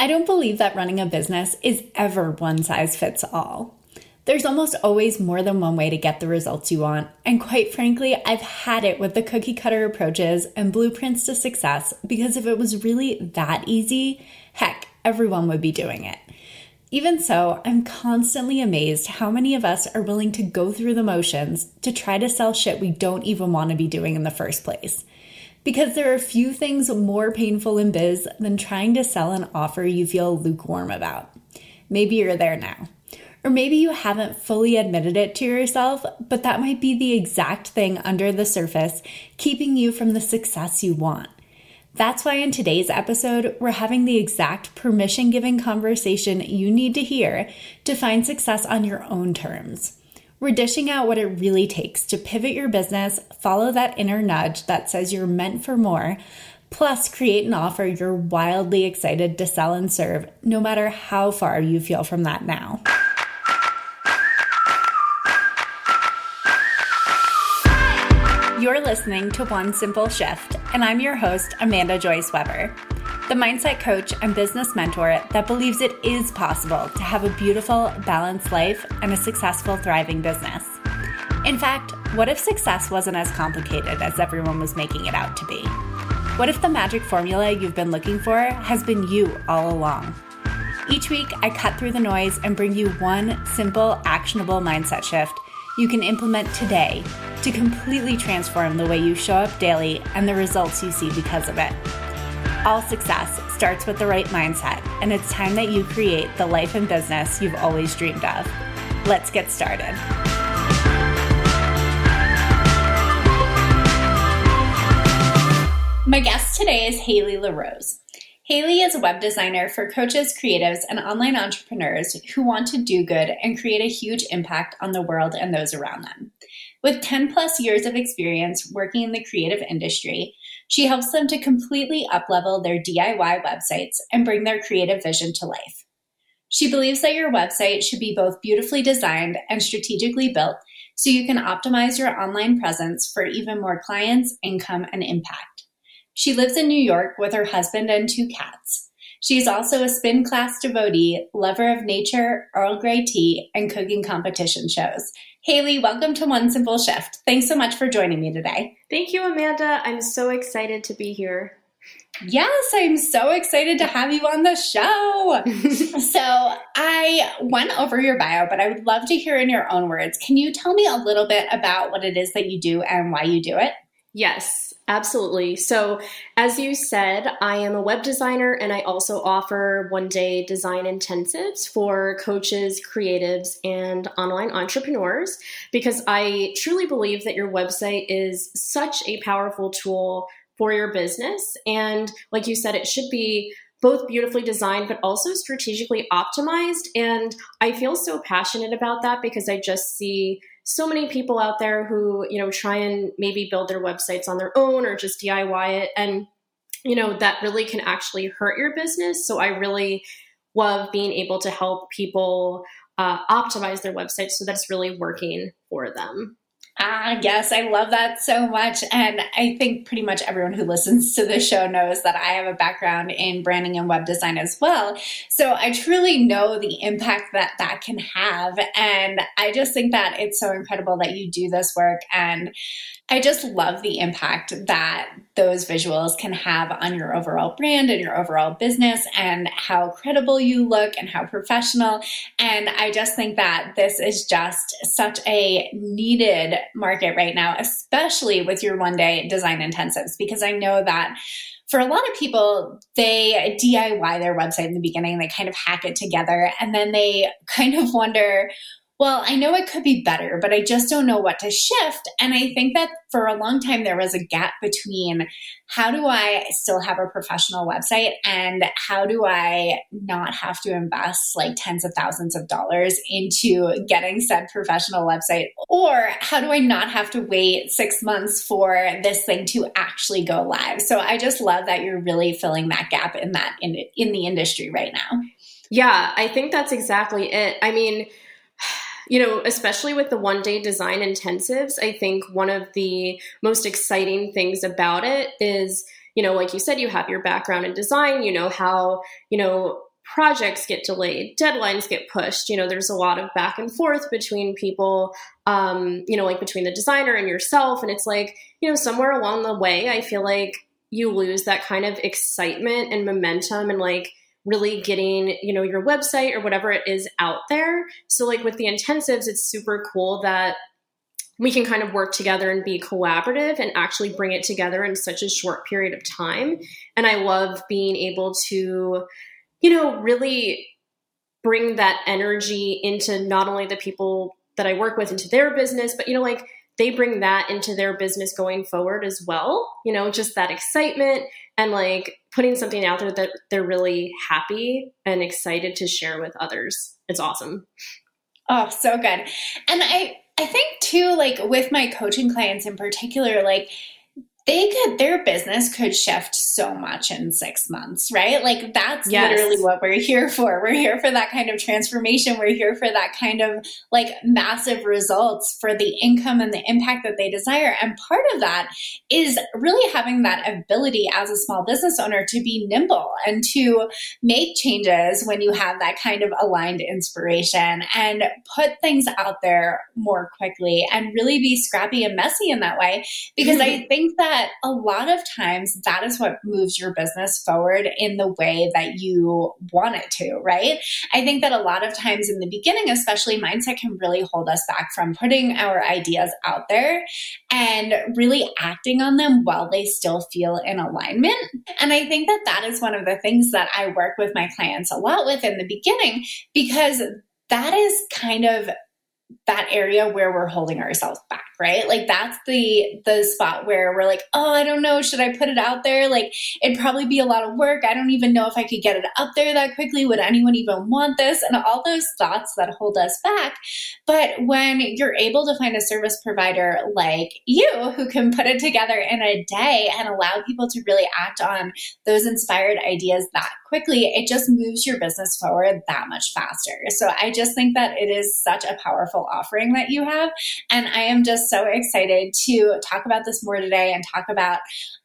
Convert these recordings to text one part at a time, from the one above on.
I don't believe that running a business is ever one size fits all. There's almost always more than one way to get the results you want, and quite frankly, I've had it with the cookie cutter approaches and blueprints to success because if it was really that easy, heck, everyone would be doing it. Even so, I'm constantly amazed how many of us are willing to go through the motions to try to sell shit we don't even want to be doing in the first place. Because there are few things more painful in biz than trying to sell an offer you feel lukewarm about. Maybe you're there now. Or maybe you haven't fully admitted it to yourself, but that might be the exact thing under the surface keeping you from the success you want. That's why in today's episode, we're having the exact permission giving conversation you need to hear to find success on your own terms. We're dishing out what it really takes to pivot your business, follow that inner nudge that says you're meant for more, plus create an offer you're wildly excited to sell and serve, no matter how far you feel from that now. You're listening to One Simple Shift, and I'm your host, Amanda Joyce Weber the mindset coach and business mentor that believes it is possible to have a beautiful, balanced life and a successful, thriving business. In fact, what if success wasn't as complicated as everyone was making it out to be? What if the magic formula you've been looking for has been you all along? Each week, I cut through the noise and bring you one simple, actionable mindset shift you can implement today to completely transform the way you show up daily and the results you see because of it. All success starts with the right mindset, and it's time that you create the life and business you've always dreamed of. Let's get started. My guest today is Haley LaRose. Haley is a web designer for coaches, creatives, and online entrepreneurs who want to do good and create a huge impact on the world and those around them. With 10 plus years of experience working in the creative industry, she helps them to completely uplevel their DIY websites and bring their creative vision to life. She believes that your website should be both beautifully designed and strategically built so you can optimize your online presence for even more clients, income, and impact. She lives in New York with her husband and two cats. She is also a spin class devotee, lover of nature, Earl Grey tea, and cooking competition shows. Haley, welcome to One Simple Shift. Thanks so much for joining me today. Thank you, Amanda. I'm so excited to be here. Yes, I'm so excited to have you on the show. so, I went over your bio, but I would love to hear in your own words. Can you tell me a little bit about what it is that you do and why you do it? Yes. Absolutely. So, as you said, I am a web designer and I also offer one day design intensives for coaches, creatives, and online entrepreneurs because I truly believe that your website is such a powerful tool for your business. And, like you said, it should be both beautifully designed but also strategically optimized. And I feel so passionate about that because I just see so many people out there who, you know, try and maybe build their websites on their own or just DIY it. And, you know, that really can actually hurt your business. So I really love being able to help people uh, optimize their websites so that's really working for them. Ah, yes, I love that so much. And I think pretty much everyone who listens to the show knows that I have a background in branding and web design as well. So I truly know the impact that that can have. And I just think that it's so incredible that you do this work. And I just love the impact that those visuals can have on your overall brand and your overall business and how credible you look and how professional. And I just think that this is just such a needed market right now, especially with your one day design intensives, because I know that for a lot of people, they DIY their website in the beginning, they kind of hack it together, and then they kind of wonder, well, I know it could be better, but I just don't know what to shift. And I think that for a long time, there was a gap between how do I still have a professional website and how do I not have to invest like tens of thousands of dollars into getting said professional website? Or how do I not have to wait six months for this thing to actually go live? So I just love that you're really filling that gap in that in, in the industry right now. Yeah, I think that's exactly it. I mean, you know, especially with the one day design intensives, I think one of the most exciting things about it is, you know, like you said, you have your background in design, you know how, you know, projects get delayed, deadlines get pushed. You know, there's a lot of back and forth between people, um, you know, like between the designer and yourself. And it's like, you know, somewhere along the way, I feel like you lose that kind of excitement and momentum and like really getting, you know, your website or whatever it is out there. So, like with the intensives, it's super cool that we can kind of work together and be collaborative and actually bring it together in such a short period of time. And I love being able to, you know, really bring that energy into not only the people that I work with into their business, but, you know, like they bring that into their business going forward as well. You know, just that excitement and like putting something out there that they're really happy and excited to share with others. It's awesome. Oh, so good. And I I think too like with my coaching clients in particular like they could their business could shift so much in six months right? Like that's yes. literally what we're here for. We're here for that kind of transformation. We're here for that kind of like massive results for the income and the impact that they desire. And part of that is really having that ability as a small business owner to be nimble and to make changes when you have that kind of aligned inspiration and put things out there more quickly and really be scrappy and messy in that way. Because i think that that a lot of times that is what moves your business forward in the way that you want it to, right? I think that a lot of times in the beginning, especially mindset can really hold us back from putting our ideas out there and really acting on them while they still feel in alignment. And I think that that is one of the things that I work with my clients a lot with in the beginning because that is kind of that area where we're holding ourselves back right? Like that's the the spot where we're like oh i don't know. Should i put it out there? Like it'd probably be a lot of work. I don't even know if i could get it up there that quickly. Would anyone even want this? And all those thoughts that hold us back. But when you're able to find a service provider like you who can put it together in a day and allow people to really act on those inspired ideas that quickly it just moves your business forward that much faster so i just think that it is such a powerful offering that you have and i am just so excited to talk about this more today and talk about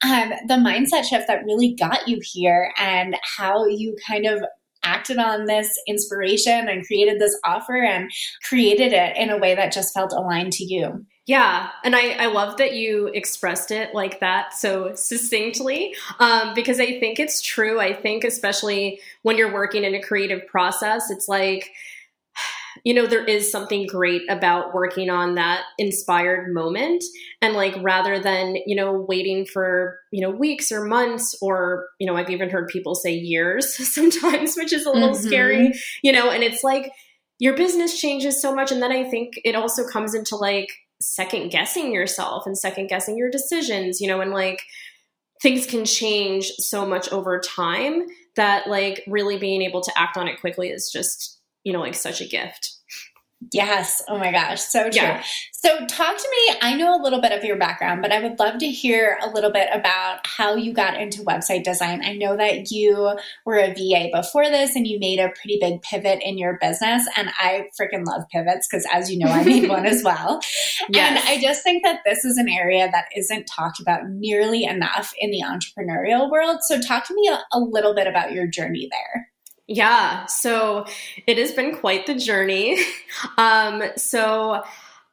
um, the mindset shift that really got you here and how you kind of acted on this inspiration and created this offer and created it in a way that just felt aligned to you. Yeah, and I, I love that you expressed it like that so succinctly um, because I think it's true. I think, especially when you're working in a creative process, it's like, you know, there is something great about working on that inspired moment. And like, rather than, you know, waiting for, you know, weeks or months, or, you know, I've even heard people say years sometimes, which is a little mm-hmm. scary, you know, and it's like your business changes so much. And then I think it also comes into like second guessing yourself and second guessing your decisions, you know, and like, things can change so much over time that like really being able to act on it quickly is just you know, like such a gift. Yes. Oh my gosh. So true. Yeah. So, talk to me. I know a little bit of your background, but I would love to hear a little bit about how you got into website design. I know that you were a VA before this and you made a pretty big pivot in your business. And I freaking love pivots because, as you know, I made one as well. Yes. And I just think that this is an area that isn't talked about nearly enough in the entrepreneurial world. So, talk to me a, a little bit about your journey there. Yeah, so it has been quite the journey. um, so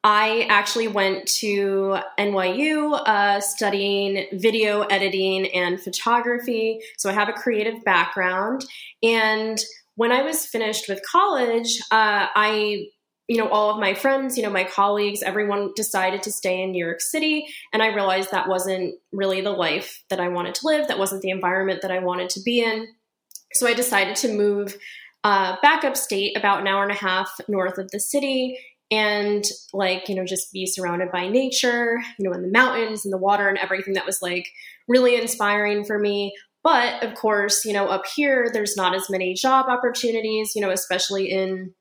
I actually went to NYU uh, studying video editing and photography. So I have a creative background. And when I was finished with college, uh, I you know, all of my friends, you know, my colleagues, everyone decided to stay in New York City. And I realized that wasn't really the life that I wanted to live. That wasn't the environment that I wanted to be in. So I decided to move uh, back upstate, about an hour and a half north of the city, and like, you know, just be surrounded by nature, you know, in the mountains and the water and everything that was like really inspiring for me. But of course, you know, up here, there's not as many job opportunities, you know, especially in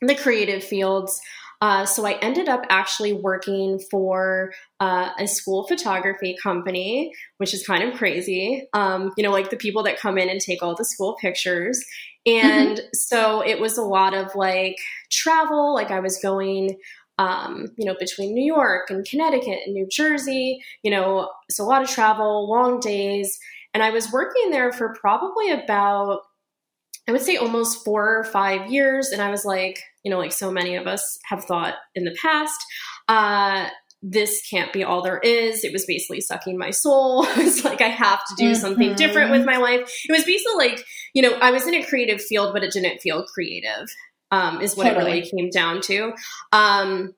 the creative fields. Uh, so I ended up actually working for uh, a school photography company, which is kind of crazy. Um, you know, like the people that come in and take all the school pictures. And mm-hmm. so it was a lot of like travel. Like I was going, um, you know, between New York and Connecticut and New Jersey, you know, so a lot of travel, long days. And I was working there for probably about I would say almost four or five years. And I was like, you know, like so many of us have thought in the past, uh, this can't be all there is. It was basically sucking my soul. It's like I have to do mm-hmm. something different with my life. It was basically like, you know, I was in a creative field, but it didn't feel creative, um, is what totally. it really came down to. Um,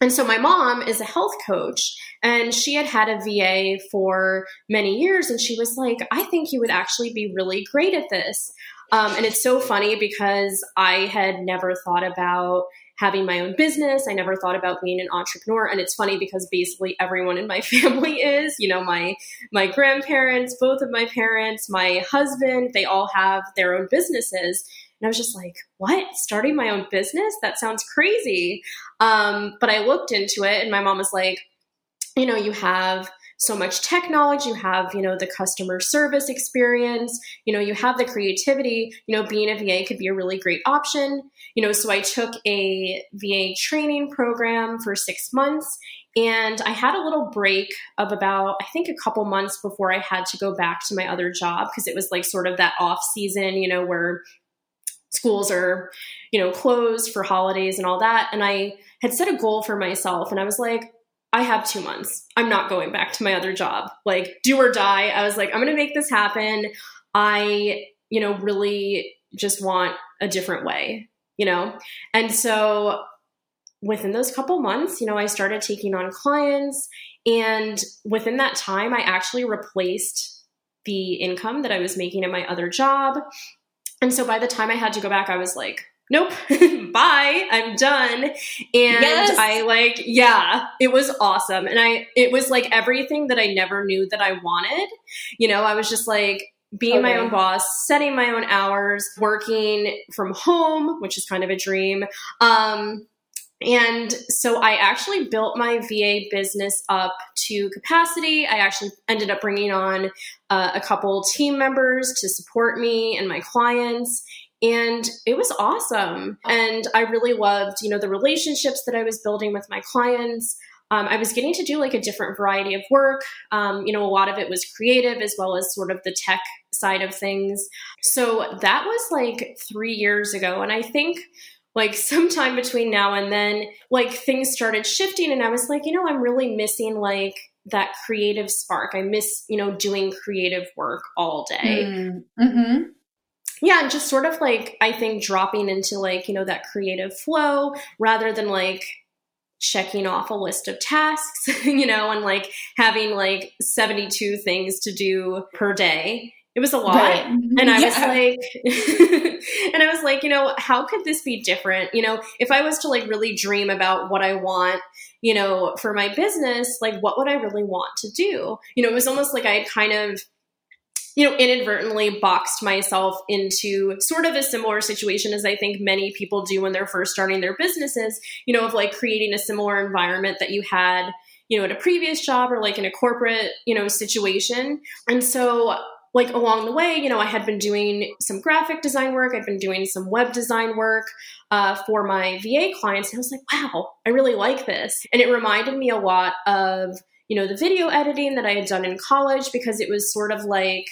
and so my mom is a health coach and she had had a VA for many years. And she was like, I think you would actually be really great at this. Um, and it's so funny because I had never thought about having my own business. I never thought about being an entrepreneur. And it's funny because basically everyone in my family is, you know, my my grandparents, both of my parents, my husband, they all have their own businesses. And I was just like, what? Starting my own business? That sounds crazy. Um, but I looked into it and my mom was like, you know, you have so much tech knowledge, you have, you know, the customer service experience, you know, you have the creativity, you know, being a VA could be a really great option. You know, so I took a VA training program for six months and I had a little break of about, I think, a couple months before I had to go back to my other job because it was like sort of that off season, you know, where schools are, you know, closed for holidays and all that. And I had set a goal for myself and I was like, I have two months. I'm not going back to my other job. Like, do or die. I was like, I'm going to make this happen. I, you know, really just want a different way, you know? And so within those couple months, you know, I started taking on clients. And within that time, I actually replaced the income that I was making in my other job. And so by the time I had to go back, I was like, nope, bye, I'm done. And yes. I like, yeah, it was awesome. And I, it was like everything that I never knew that I wanted. You know, I was just like, being okay. my own boss, setting my own hours, working from home, which is kind of a dream. Um, and so I actually built my VA business up to capacity. I actually ended up bringing on uh, a couple team members to support me and my clients. And it was awesome. And I really loved, you know, the relationships that I was building with my clients. Um, I was getting to do like a different variety of work. Um, you know, a lot of it was creative as well as sort of the tech side of things. So that was like three years ago. And I think like sometime between now and then, like things started shifting. And I was like, you know, I'm really missing like that creative spark. I miss, you know, doing creative work all day. Mm, mm-hmm yeah, and just sort of like I think dropping into like, you know, that creative flow rather than like checking off a list of tasks, you know, and like having like 72 things to do per day. It was a lot. Right. And I yeah. was like, and I was like, you know, how could this be different? You know, if I was to like really dream about what I want, you know, for my business, like what would I really want to do? You know, it was almost like I had kind of you know, inadvertently boxed myself into sort of a similar situation as I think many people do when they're first starting their businesses, you know, of like creating a similar environment that you had, you know, at a previous job or like in a corporate, you know, situation. And so like along the way, you know, I had been doing some graphic design work, I'd been doing some web design work uh, for my VA clients. And I was like, wow, I really like this. And it reminded me a lot of, you know, the video editing that I had done in college because it was sort of like,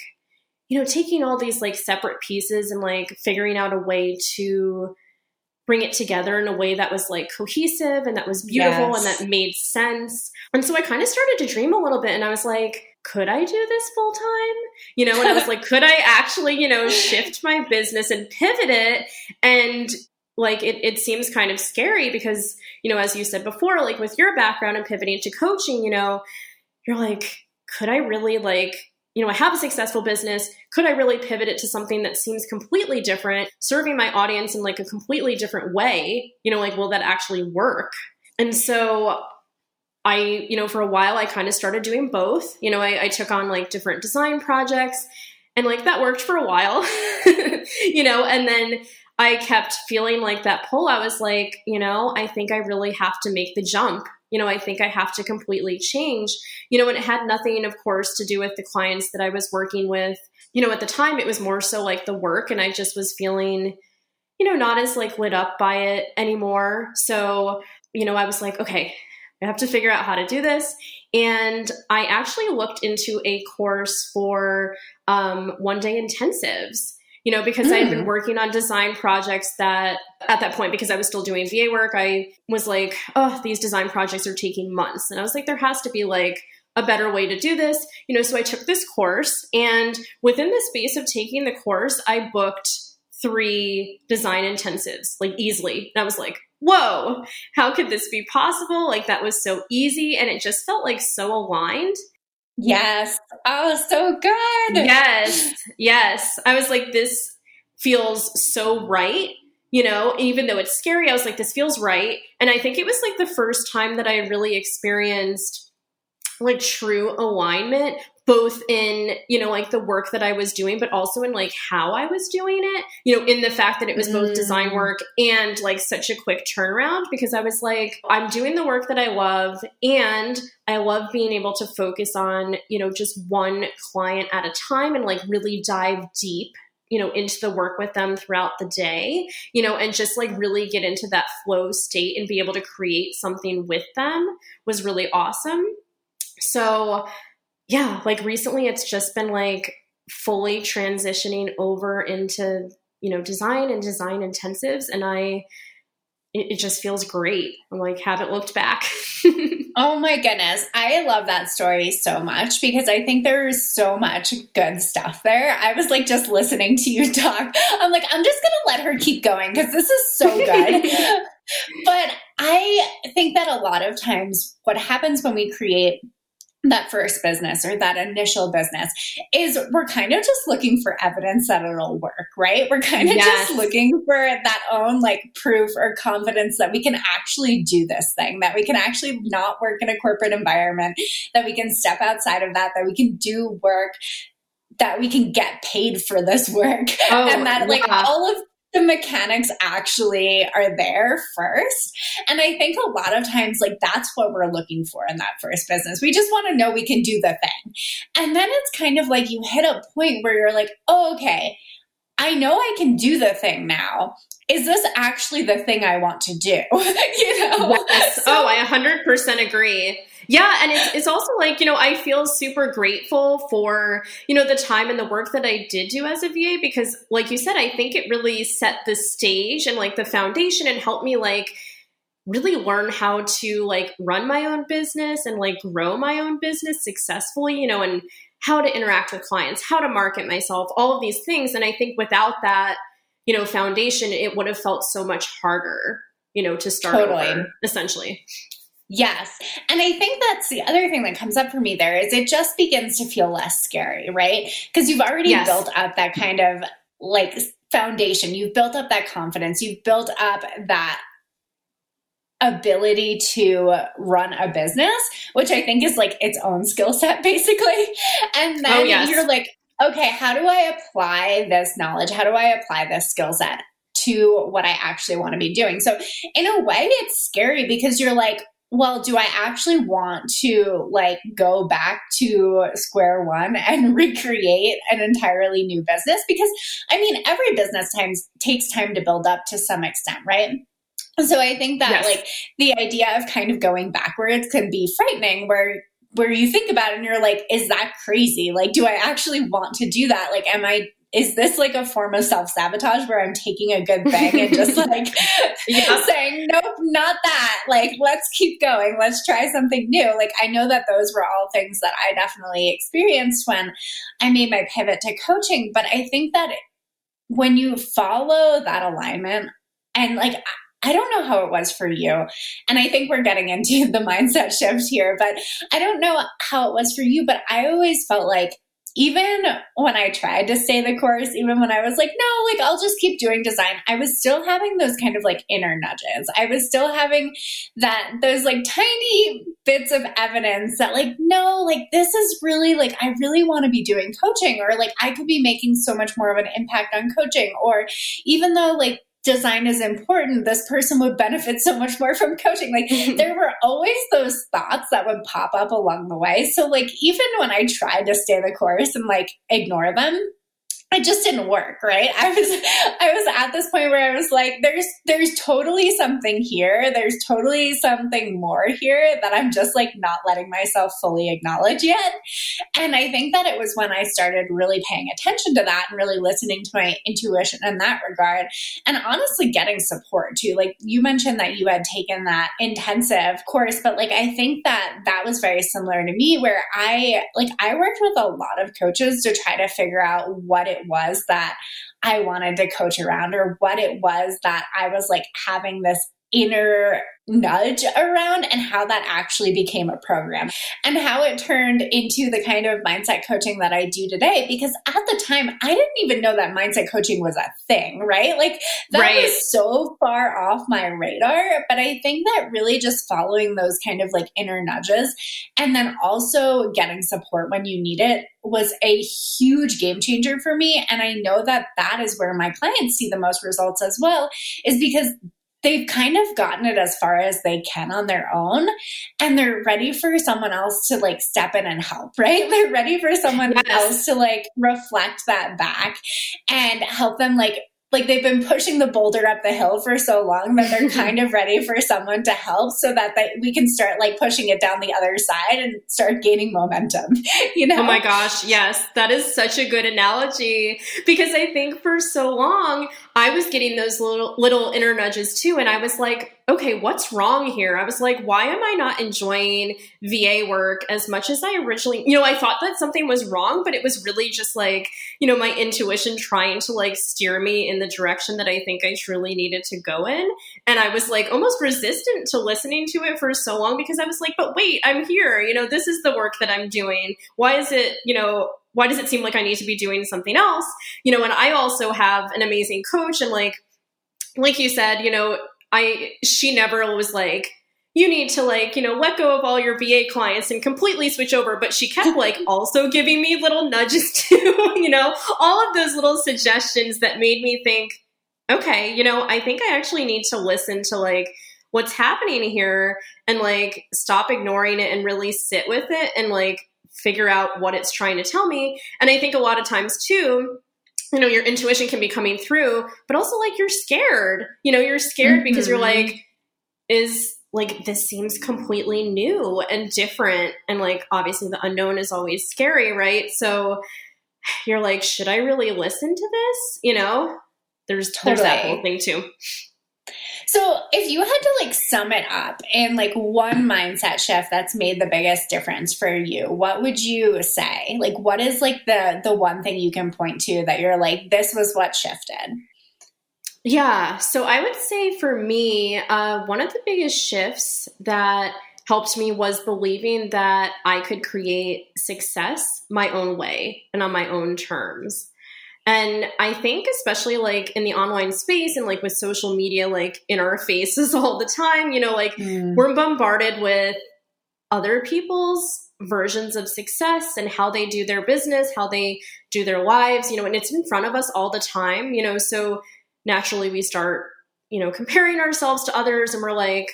you know, taking all these like separate pieces and like figuring out a way to bring it together in a way that was like cohesive and that was beautiful yes. and that made sense. And so I kind of started to dream a little bit and I was like, could I do this full time? You know, and I was like, could I actually, you know, shift my business and pivot it? And like it, it seems kind of scary because, you know, as you said before, like with your background and pivoting to coaching, you know, you're like, could I really like you know, I have a successful business. Could I really pivot it to something that seems completely different, serving my audience in like a completely different way? You know, like, will that actually work? And so I, you know, for a while I kind of started doing both. You know, I, I took on like different design projects and like that worked for a while, you know, and then I kept feeling like that pull. I was like, you know, I think I really have to make the jump you know, I think I have to completely change. You know, and it had nothing, of course, to do with the clients that I was working with. You know, at the time, it was more so like the work, and I just was feeling, you know, not as like lit up by it anymore. So, you know, I was like, okay, I have to figure out how to do this. And I actually looked into a course for um, one day intensives you know, because mm. I had been mm. working on design projects that at that point, because I was still doing VA work, I was like, oh, these design projects are taking months. And I was like, there has to be like a better way to do this, you know, so I took this course and within the space of taking the course, I booked three design intensives like easily. And I was like, whoa, how could this be possible? Like that was so easy and it just felt like so aligned. Yes. Oh, so good. Yes. Yes. I was like, this feels so right. You know, even though it's scary, I was like, this feels right. And I think it was like the first time that I really experienced like true alignment both in you know like the work that i was doing but also in like how i was doing it you know in the fact that it was both mm. design work and like such a quick turnaround because i was like i'm doing the work that i love and i love being able to focus on you know just one client at a time and like really dive deep you know into the work with them throughout the day you know and just like really get into that flow state and be able to create something with them was really awesome so yeah, like recently it's just been like fully transitioning over into, you know, design and design intensives. And I, it, it just feels great. I'm like, haven't looked back. oh my goodness. I love that story so much because I think there's so much good stuff there. I was like just listening to you talk. I'm like, I'm just going to let her keep going because this is so good. but I think that a lot of times what happens when we create that first business or that initial business is we're kind of just looking for evidence that it'll work, right? We're kind of yes. just looking for that own like proof or confidence that we can actually do this thing, that we can actually not work in a corporate environment, that we can step outside of that, that we can do work that we can get paid for this work oh, and that like yeah. all of the mechanics actually are there first. And I think a lot of times, like, that's what we're looking for in that first business. We just want to know we can do the thing. And then it's kind of like you hit a point where you're like, oh, okay, I know I can do the thing now. Is this actually the thing I want to do? you know? Yes. So, oh, I 100% agree. Yeah, and it's, it's also like, you know, I feel super grateful for, you know, the time and the work that I did do as a VA because like you said, I think it really set the stage and like the foundation and helped me like really learn how to like run my own business and like grow my own business successfully, you know, and how to interact with clients, how to market myself, all of these things. And I think without that, you know, foundation, it would have felt so much harder, you know, to start totally. over, essentially. Yes. And I think that's the other thing that comes up for me there is it just begins to feel less scary, right? Because you've already yes. built up that kind of like foundation. You've built up that confidence. You've built up that ability to run a business, which I think is like its own skill set basically. And oh, then oh, yes. you're like, okay, how do I apply this knowledge? How do I apply this skill set? To what I actually want to be doing. So, in a way, it's scary because you're like, well, do I actually want to like go back to square one and recreate an entirely new business? Because I mean, every business times takes time to build up to some extent, right? So I think that yes. like the idea of kind of going backwards can be frightening where where you think about it and you're like, is that crazy? Like, do I actually want to do that? Like, am I is this like a form of self sabotage where I'm taking a good thing and just like yeah. saying, nope, not that. Like, let's keep going. Let's try something new. Like, I know that those were all things that I definitely experienced when I made my pivot to coaching. But I think that when you follow that alignment and like, I don't know how it was for you. And I think we're getting into the mindset shift here, but I don't know how it was for you. But I always felt like even when I tried to stay the course, even when I was like, no, like I'll just keep doing design, I was still having those kind of like inner nudges. I was still having that, those like tiny bits of evidence that like, no, like this is really like, I really want to be doing coaching or like I could be making so much more of an impact on coaching. Or even though like design is important, this person would benefit so much more from coaching. Like there were always those thoughts that would pop up along the way. So like even when I tried to stay the course and like ignore them, it just didn't work right? I was i was at this point where i was like there's there's totally something here. There's totally something more here that i'm just like not letting myself fully acknowledge yet. And i think that it was when i started really paying attention to that and really listening to my intuition in that regard and honestly getting support too. Like you mentioned that you had taken that intensive course but like i think that that was very similar to me where i like i worked with a lot of coaches to try to figure out what it it was that I wanted to coach around or what it was that I was like having this inner nudge around and how that actually became a program and how it turned into the kind of mindset coaching that I do today. Because at the time, I didn't even know that mindset coaching was a thing, right? Like that right. was so far off my radar. But I think that really just following those kind of like inner nudges and then also getting support when you need it was a huge game changer for me. And I know that that is where my clients see the most results as well, is because they've kind of gotten it as far as they can on their own and they're ready for someone else to like step in and help right they're ready for someone yes. else to like reflect that back and help them like like they've been pushing the boulder up the hill for so long that they're kind of ready for someone to help so that they, we can start like pushing it down the other side and start gaining momentum you oh know oh my gosh yes that is such a good analogy because i think for so long i was getting those little little inner nudges too and i was like okay, what's wrong here? I was like, why am I not enjoying VA work as much as I originally, you know, I thought that something was wrong, but it was really just like, you know, my intuition trying to like steer me in the direction that I think I truly needed to go in. And I was like almost resistant to listening to it for so long because I was like, but wait, I'm here. You know, this is the work that I'm doing. Why is it, you know, why does it seem like I need to be doing something else? You know, and I also have an amazing coach and like, like you said, you know, I she never was like you need to like you know let go of all your va clients and completely switch over but she kept like also giving me little nudges too you know all of those little suggestions that made me think okay you know i think i actually need to listen to like what's happening here and like stop ignoring it and really sit with it and like figure out what it's trying to tell me and i think a lot of times too you know your intuition can be coming through but also like you're scared you know you're scared mm-hmm. because you're mm-hmm. like is like this seems completely new and different and like obviously the unknown is always scary right so you're like should i really listen to this you know there's totally. there's that whole thing too so, if you had to like sum it up in like one mindset shift that's made the biggest difference for you, what would you say? Like what is like the the one thing you can point to that you're like this was what shifted? Yeah, so I would say for me, uh, one of the biggest shifts that helped me was believing that I could create success my own way and on my own terms. And I think, especially like in the online space and like with social media, like in our faces all the time, you know, like mm. we're bombarded with other people's versions of success and how they do their business, how they do their lives, you know, and it's in front of us all the time, you know, so naturally we start, you know, comparing ourselves to others and we're like,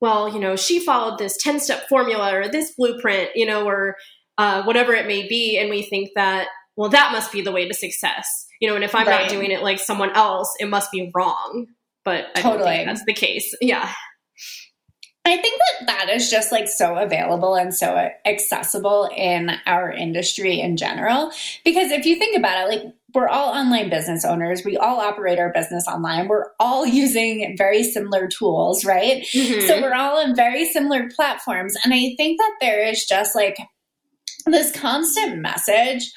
well, you know, she followed this 10 step formula or this blueprint, you know, or uh, whatever it may be. And we think that well, that must be the way to success. You know, and if I'm right. not doing it like someone else, it must be wrong. But I totally. don't think that's the case. Yeah. I think that that is just like so available and so accessible in our industry in general. Because if you think about it, like we're all online business owners, we all operate our business online, we're all using very similar tools, right? Mm-hmm. So we're all on very similar platforms. And I think that there is just like this constant message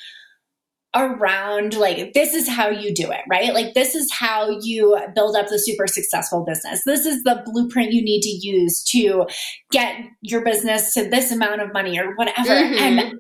around like this is how you do it right? Like this is how you build up the super successful business. This is the blueprint you need to use to get your business to this amount of money or whatever. Mm-hmm. and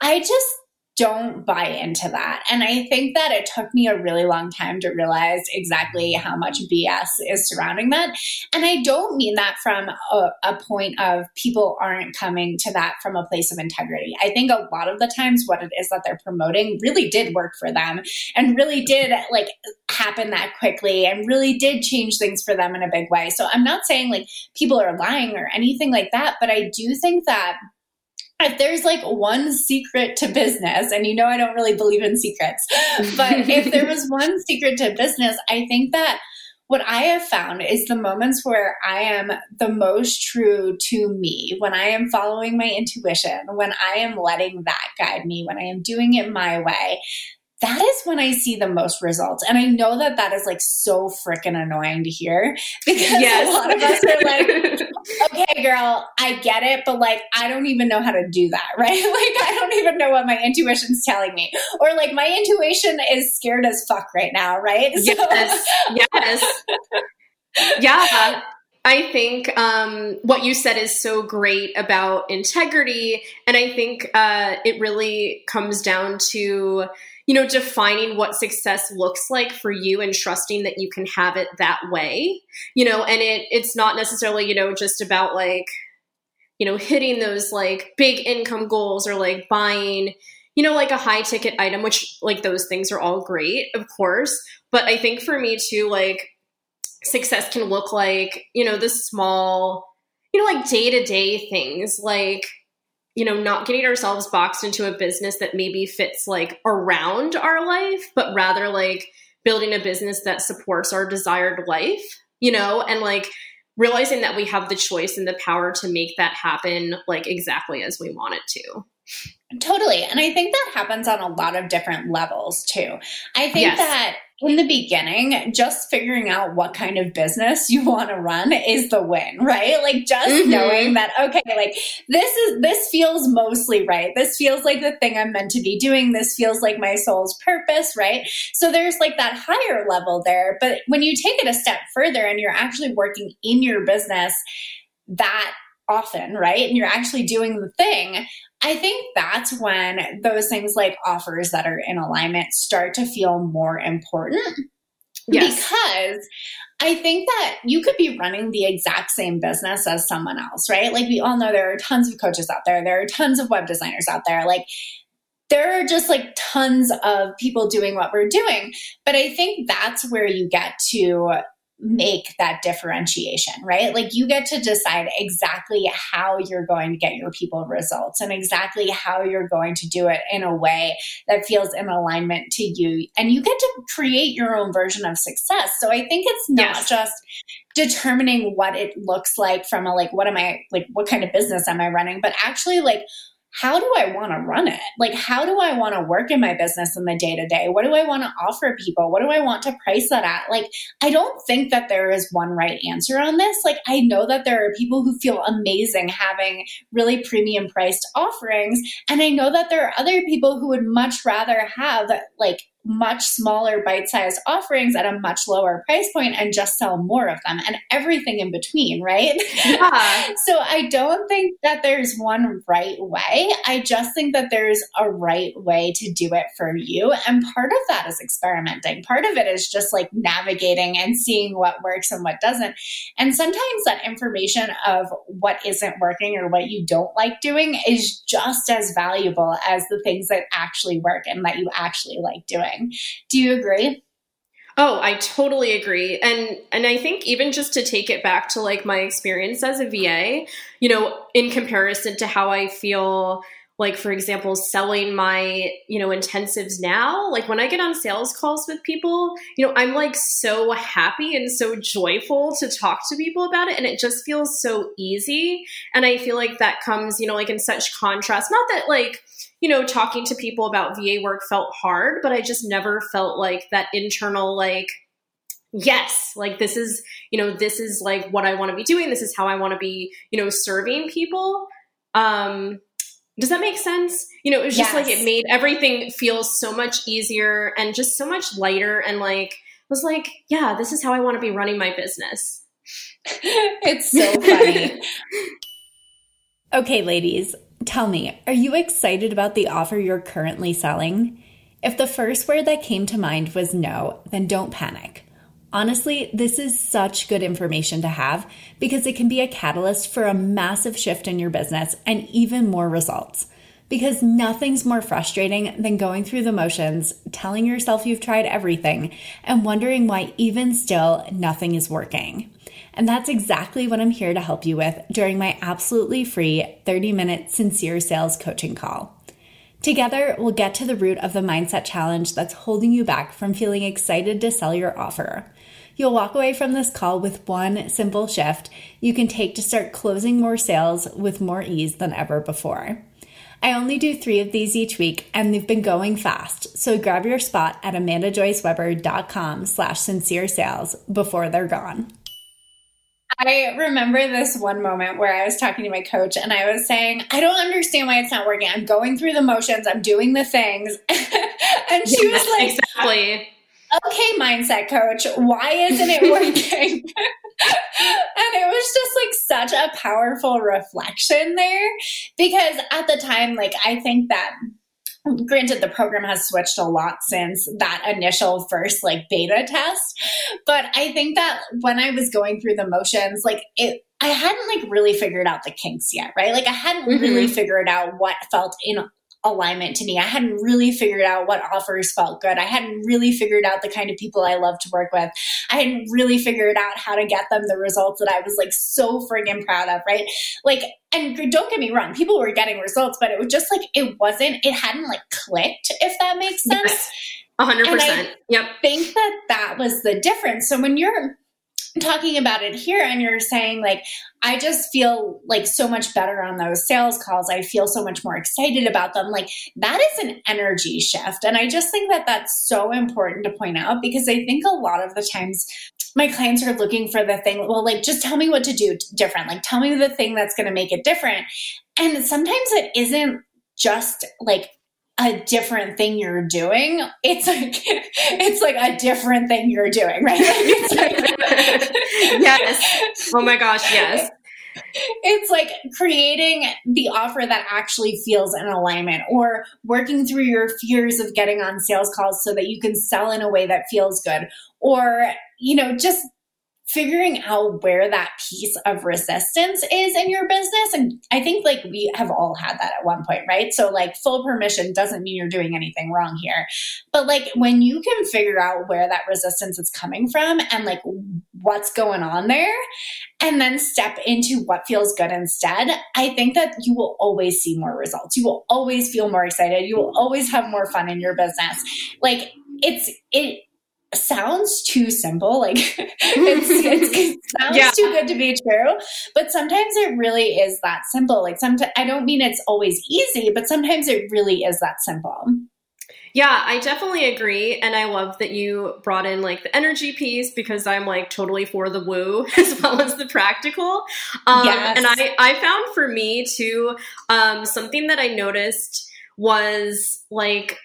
i just don't buy into that. And I think that it took me a really long time to realize exactly how much BS is surrounding that. And I don't mean that from a, a, point of people aren't coming to that from a place of integrity. I think a lot of the times what it is that they're promoting really did work for them and really did like happen that quickly and really did change things for them in a big way. So I'm not saying like people are lying or anything like that, but I do think that if there's like one secret to business, and you know I don't really believe in secrets, but if there was one secret to business, I think that what I have found is the moments where I am the most true to me, when I am following my intuition, when I am letting that guide me, when I am doing it my way, that is when I see the most results. And I know that that is like so freaking annoying to hear because yes. a lot of us are like, okay, girl, I get it, but like, I don't even know how to do that, right? Like, I don't even know what my intuition's telling me. Or like, my intuition is scared as fuck right now, right? So- yes. Yes. yeah. I think um, what you said is so great about integrity. And I think uh, it really comes down to, you know, defining what success looks like for you and trusting that you can have it that way, you know, and it it's not necessarily, you know, just about like, you know, hitting those like big income goals or like buying, you know, like a high ticket item, which like those things are all great, of course. But I think for me too, like success can look like, you know, the small, you know, like day to day things like you know, not getting ourselves boxed into a business that maybe fits like around our life, but rather like building a business that supports our desired life, you know, and like realizing that we have the choice and the power to make that happen like exactly as we want it to. Totally. And I think that happens on a lot of different levels too. I think yes. that in the beginning, just figuring out what kind of business you want to run is the win, right? Like just mm-hmm. knowing that, okay, like this is, this feels mostly right. This feels like the thing I'm meant to be doing. This feels like my soul's purpose, right? So there's like that higher level there. But when you take it a step further and you're actually working in your business, that often, right? And you're actually doing the thing, I think that's when those things like offers that are in alignment start to feel more important. Yes. Because I think that you could be running the exact same business as someone else, right? Like we all know there are tons of coaches out there, there are tons of web designers out there. Like there are just like tons of people doing what we're doing. But I think that's where you get to make that differentiation, right? Like you get to decide exactly how you're going to get your people results and exactly how you're going to do it in a way that feels in alignment to you. And you get to create your own version of success. So I think it's not yes. just determining what it looks like from a like, what am I, like, what kind of business am I running, but actually like, how do I want to run it? Like, how do I want to work in my business in the day to day? What do I want to offer people? What do I want to price that at? Like, I don't think that there is one right answer on this. Like, I know that there are people who feel amazing having really premium priced offerings. And I know that there are other people who would much rather have like much smaller bite sized offerings at a much lower price point and just sell more of them and everything in between, right? Yeah. so I don't think that there's one right way. I just think that there's a right way to do it for you. And part of that is experimenting. Part of it is just like navigating and seeing what works and what doesn't. And sometimes that information of what isn't working or what you don't like doing is just as valuable as the things that actually work and that you actually like doing doing. Do you agree? Oh, I totally agree. And and I think even just to take it back to like my experience as a VA, you know, in comparison to how I feel like for example selling my you know intensives now like when i get on sales calls with people you know i'm like so happy and so joyful to talk to people about it and it just feels so easy and i feel like that comes you know like in such contrast not that like you know, talking to people about VA work felt hard, but I just never felt like that internal, like, yes, like this is, you know, this is like what I want to be doing. This is how I want to be, you know, serving people. Um, does that make sense? You know, it was just yes. like it made everything feel so much easier and just so much lighter and like was like, yeah, this is how I want to be running my business. it's so funny. okay, ladies, Tell me, are you excited about the offer you're currently selling? If the first word that came to mind was no, then don't panic. Honestly, this is such good information to have because it can be a catalyst for a massive shift in your business and even more results. Because nothing's more frustrating than going through the motions, telling yourself you've tried everything, and wondering why even still nothing is working. And that's exactly what I'm here to help you with during my absolutely free 30 minute sincere sales coaching call. Together, we'll get to the root of the mindset challenge that's holding you back from feeling excited to sell your offer. You'll walk away from this call with one simple shift you can take to start closing more sales with more ease than ever before. I only do three of these each week and they've been going fast. So grab your spot at amandajoyceweber.com slash sincere sales before they're gone. I remember this one moment where I was talking to my coach and I was saying, I don't understand why it's not working. I'm going through the motions, I'm doing the things. and she was like, Exactly. Okay, mindset coach, why isn't it working? and it was just like such a powerful reflection there because at the time, like, I think that granted the program has switched a lot since that initial first like beta test but i think that when i was going through the motions like it i hadn't like really figured out the kinks yet right like i hadn't mm-hmm. really figured out what felt in alignment to me. I hadn't really figured out what offers felt good. I hadn't really figured out the kind of people I love to work with. I hadn't really figured out how to get them the results that I was like so friggin' proud of, right? Like, and don't get me wrong, people were getting results, but it was just like, it wasn't, it hadn't like clicked, if that makes sense. Yes. 100%. yep. think that that was the difference. So when you're talking about it here and you're saying like i just feel like so much better on those sales calls. I feel so much more excited about them. Like that is an energy shift. And i just think that that's so important to point out because i think a lot of the times my clients are looking for the thing well like just tell me what to do different. Like tell me the thing that's going to make it different. And sometimes it isn't just like a different thing you're doing. It's like it's like a different thing you're doing right? Like yes. Oh my gosh yes. It's like creating the offer that actually feels in alignment or working through your fears of getting on sales calls so that you can sell in a way that feels good or you know just figuring out where that piece of resistance is in your business. And I think like we have all had that at one point, right? So like full permission doesn't mean you're doing anything wrong here. But like when you can figure out where that resistance is coming from and like what's going on there and then step into what feels good instead, I think that you will always see more results. You will always feel more excited. You will always have more fun in your business. Like it's it sounds too simple. Like it's, it's, it sounds yeah. too good to be true. But sometimes it really is that simple. Like sometimes I don't mean it's always easy, but sometimes it really is that simple. Yeah, I definitely agree. And I love that you brought in like the energy piece because I'm like totally for the woo as well as the practical. Um, yes. And I, I found for me too, um, something that I noticed was like,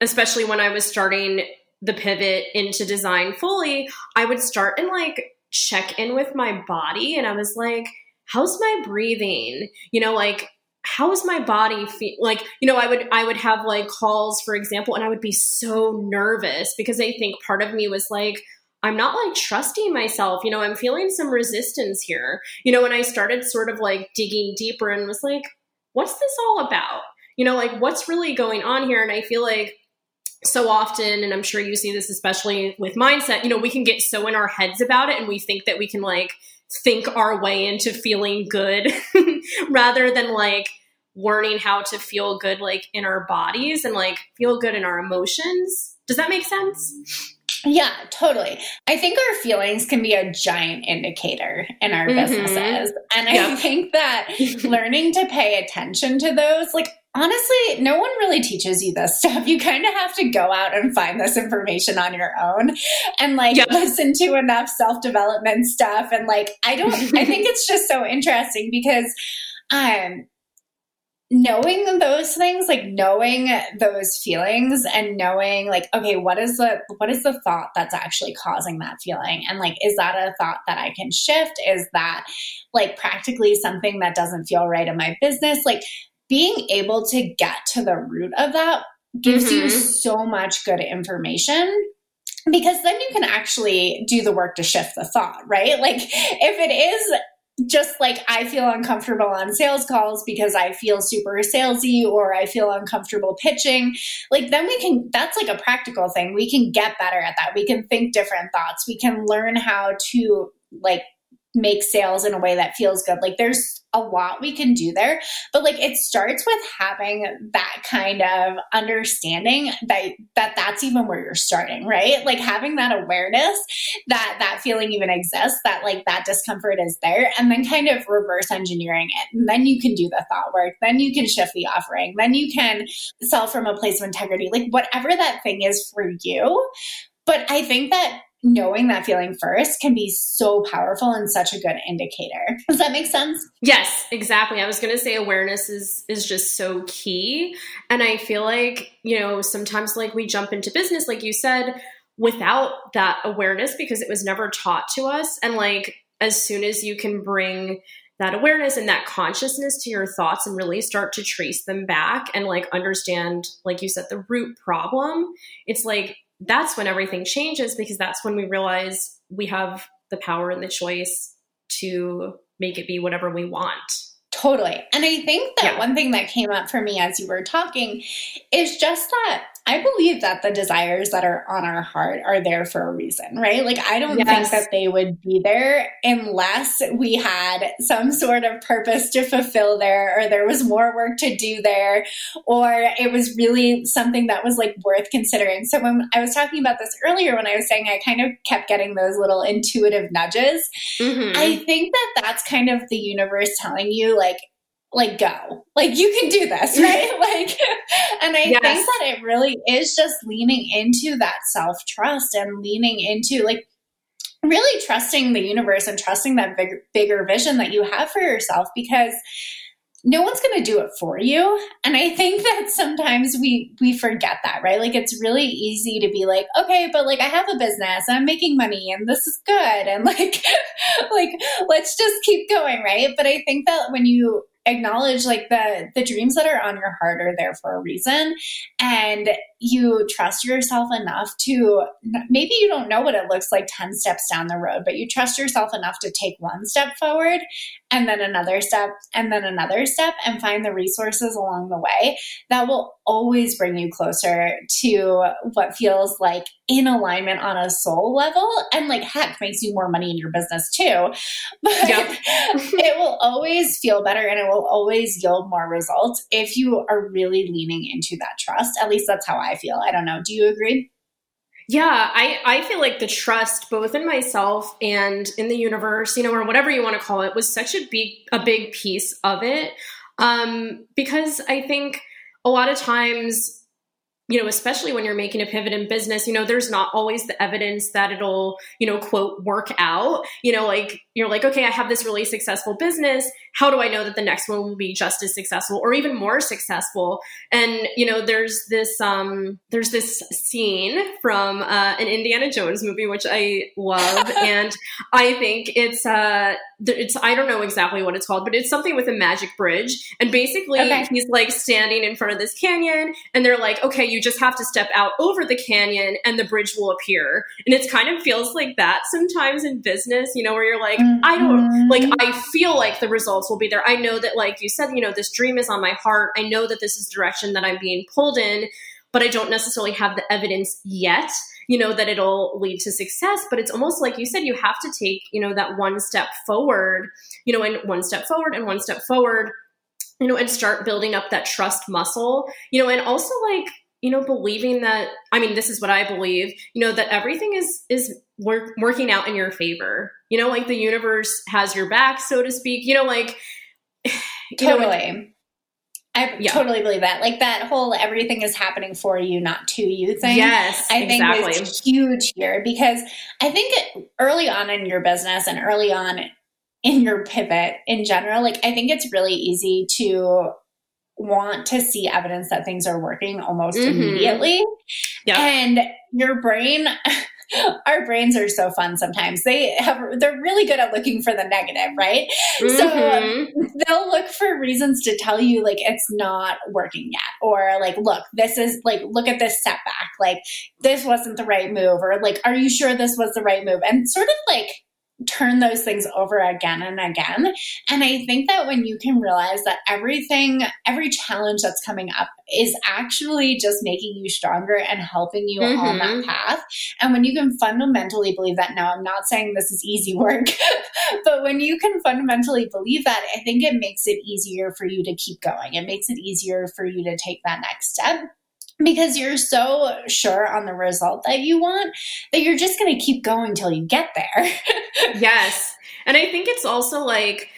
especially when I was starting the pivot into design fully, I would start and like check in with my body and I was like, how's my breathing? You know, like how's my body feel like you know i would i would have like calls for example and i would be so nervous because i think part of me was like i'm not like trusting myself. You know i'm feeling some resistance here. You know when i started sort of like digging deeper and was like what's this all about? You know like what's really going on here? And i feel like so often and i'm sure you see this especially with mindset you know we can get so in our heads about it and we think that we can like think our way into feeling good rather than like learning how to feel good like in our bodies and like feel good in our emotions does that make sense yeah, totally. I think our feelings can be a giant indicator in our mm-hmm. businesses. And yep. I think that learning to pay attention to those, like, honestly, no one really teaches you this stuff. You kind of have to go out and find this information on your own and like yep. listen to enough self development stuff. And like, I don't, I think it's just so interesting because, um, knowing those things like knowing those feelings and knowing like okay what is the what is the thought that's actually causing that feeling and like is that a thought that i can shift is that like practically something that doesn't feel right in my business like being able to get to the root of that gives mm-hmm. you so much good information because then you can actually do the work to shift the thought, right? Like if it is just like I feel uncomfortable on sales calls because I feel super salesy or I feel uncomfortable pitching, like then we can, that's like a practical thing. We can get better at that. We can think different thoughts. We can learn how to like make sales in a way that feels good. Like there's a lot we can do there, but like it starts with having that kind of understanding that that that's even where you're starting, right? Like having that awareness that that feeling even exists, that like that discomfort is there and then kind of reverse engineering it. And then you can do the thought work, then you can shift the offering, then you can sell from a place of integrity. Like whatever that thing is for you. But I think that knowing that feeling first can be so powerful and such a good indicator. Does that make sense? Yes, exactly. I was going to say awareness is is just so key and I feel like, you know, sometimes like we jump into business like you said without that awareness because it was never taught to us and like as soon as you can bring that awareness and that consciousness to your thoughts and really start to trace them back and like understand like you said the root problem it's like that's when everything changes because that's when we realize we have the power and the choice to make it be whatever we want. Totally. And I think that yeah. one thing that came up for me as you were talking is just that I believe that the desires that are on our heart are there for a reason, right? Like, I don't yes. think that they would be there unless we had some sort of purpose to fulfill there, or there was more work to do there, or it was really something that was like worth considering. So, when I was talking about this earlier, when I was saying I kind of kept getting those little intuitive nudges, mm-hmm. I think that that's kind of the universe telling you, like, like go. Like you can do this right? Like and i yes. think that it really is just leaning into that self trust and leaning into like really trusting the universe and trusting that big, bigger vision that you have for yourself because no one's going to do it for you. And i think that sometimes we we forget that right? Like it's really easy to be like okay but like i have a business i'm making money and this is good and like like let's just keep going right? But i think that when you acknowledge like the the dreams that are on your heart are there for a reason. And you trust yourself enough to maybe you don't know what it looks like 10 steps down the road but you trust yourself enough to take one step forward and then another step and then another step and find the resources along the way that will always bring you closer to what feels like in alignment on a soul level. And like heck makes you more money in your business too. But yep. it will always feel better and it will always yield more results if you are really leaning into that trust. At least that's how i feel. I don't know. Do you agree yeah, I, I feel like the trust both in myself and in the universe, you know, or whatever you want to call it, was such a big a big piece of it. Um, because I think a lot of times you know, especially when you're making a pivot in business, you know, there's not always the evidence that it'll, you know, quote, work out. You know, like you're like, okay, I have this really successful business. How do I know that the next one will be just as successful or even more successful? And, you know, there's this, um, there's this scene from uh, an Indiana Jones movie, which I love. and I think it's, uh, it's, I don't know exactly what it's called, but it's something with a magic bridge. And basically, okay. he's like standing in front of this canyon and they're like, okay, you just have to step out over the canyon and the bridge will appear. And it kind of feels like that sometimes in business, you know, where you're like, mm-hmm. I don't like, I feel like the results will be there. I know that, like you said, you know, this dream is on my heart. I know that this is direction that I'm being pulled in, but I don't necessarily have the evidence yet you know that it'll lead to success. But it's almost like you said you have to take you know that one step forward you know and one step forward and one step forward you know and start building up that trust muscle you know and also like you know believing that i mean this is what i believe you know that everything is is work, working out in your favor. You know like the universe has your back so to speak. You know like totally know, I yeah. totally believe that. Like that whole everything is happening for you, not to you thing. Yes. I think exactly. was huge here because I think early on in your business and early on in your pivot in general, like I think it's really easy to want to see evidence that things are working almost mm-hmm. immediately. Yep. And your brain our brains are so fun sometimes. They have they're really good at looking for the negative, right? Mm-hmm. So they'll look for reasons to tell you like it's not working yet or like look, this is like look at this setback. Like this wasn't the right move or like are you sure this was the right move? And sort of like turn those things over again and again. And I think that when you can realize that everything, every challenge that's coming up is actually just making you stronger and helping you mm-hmm. on that mm-hmm. path. And when you can fundamentally believe that, now I'm not saying this is easy work, but when you can fundamentally believe that, I think it makes it easier for you to keep going. It makes it easier for you to take that next step because you're so sure on the result that you want that you're just going to keep going till you get there. yes. And I think it's also like,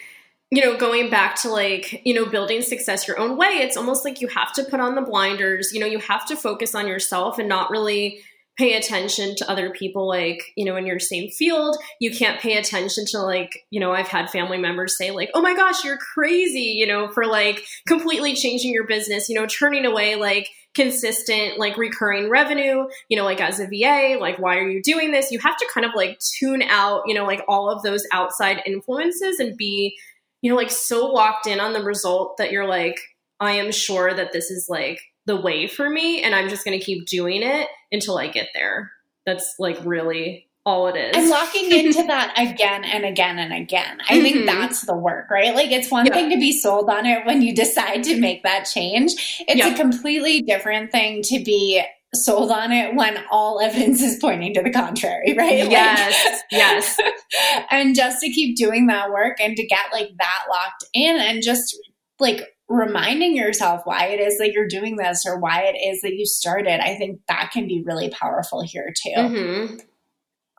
you know, going back to like, you know, building success your own way, it's almost like you have to put on the blinders. You know, you have to focus on yourself and not really pay attention to other people like you know in your same field. You can't pay attention to like you know i've had family members say like oh my gosh you're crazy you know for like completely changing your business you know turning away like consistent like recurring revenue you know like as a va like why are you doing this? You have to kind of like tune out you know like all of those outside influences and be you know like so locked in on the result that you're like i am sure that this is like the way for me and I'm just going to keep doing it until I get there. That's like really all it is. And locking into that again and again and again. I mm-hmm. think that's the work, right? Like it's one yeah. thing to be sold on it when you decide to make that change. It's yeah. a completely different thing to be sold on it when all evidence is pointing to the contrary, right? Yes. Like, yes. and just to keep doing that work and to get like that locked in and just like reminding yourself why it is that you're doing this or why it is that you started, I think that can be really powerful here too. Mm-hmm.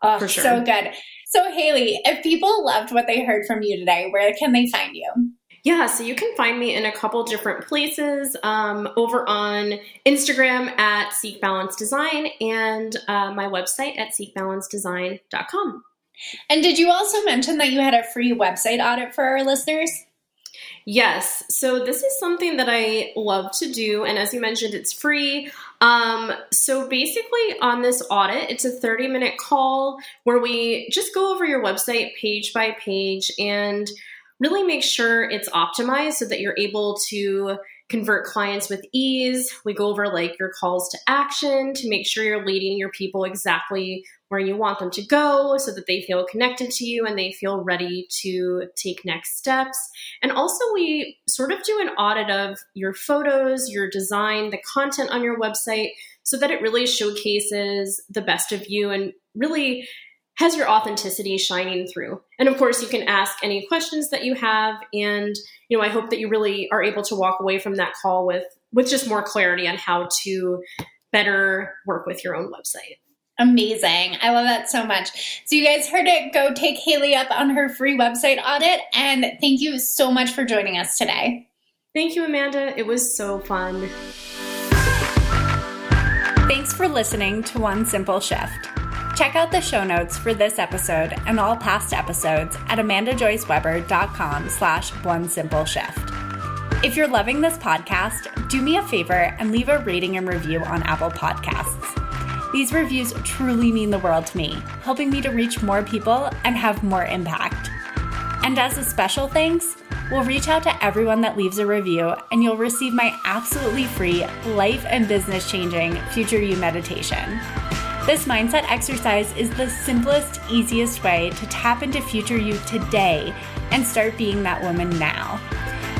Oh, For sure. so good. So, Haley, if people loved what they heard from you today, where can they find you? Yeah, so you can find me in a couple different places um, over on Instagram at Seek Balance Design and uh, my website at seekbalancedesign.com. And did you also mention that you had a free website audit for our listeners? Yes. So this is something that I love to do. And as you mentioned, it's free. Um, so basically, on this audit, it's a 30 minute call where we just go over your website page by page and really make sure it's optimized so that you're able to convert clients with ease. We go over like your calls to action to make sure you're leading your people exactly where you want them to go so that they feel connected to you and they feel ready to take next steps. And also, we sort of do an audit of your photos, your design, the content on your website so that it really showcases the best of you and really has your authenticity shining through. And of course, you can ask any questions that you have and you know, I hope that you really are able to walk away from that call with with just more clarity on how to better work with your own website. Amazing. I love that so much. So, you guys heard it. Go take Haley up on her free website audit. And thank you so much for joining us today. Thank you, Amanda. It was so fun. Thanks for listening to One Simple Shift. Check out the show notes for this episode and all past episodes at amandajoyceweber.com slash one simple shift. If you're loving this podcast, do me a favor and leave a rating and review on Apple Podcasts. These reviews truly mean the world to me, helping me to reach more people and have more impact. And as a special thanks, we'll reach out to everyone that leaves a review and you'll receive my absolutely free life and business changing Future You meditation. This mindset exercise is the simplest, easiest way to tap into future you today and start being that woman now.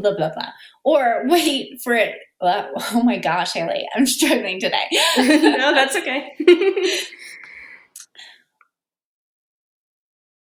Blah blah blah or wait for it. Oh my gosh haley i'm struggling today. No that's okay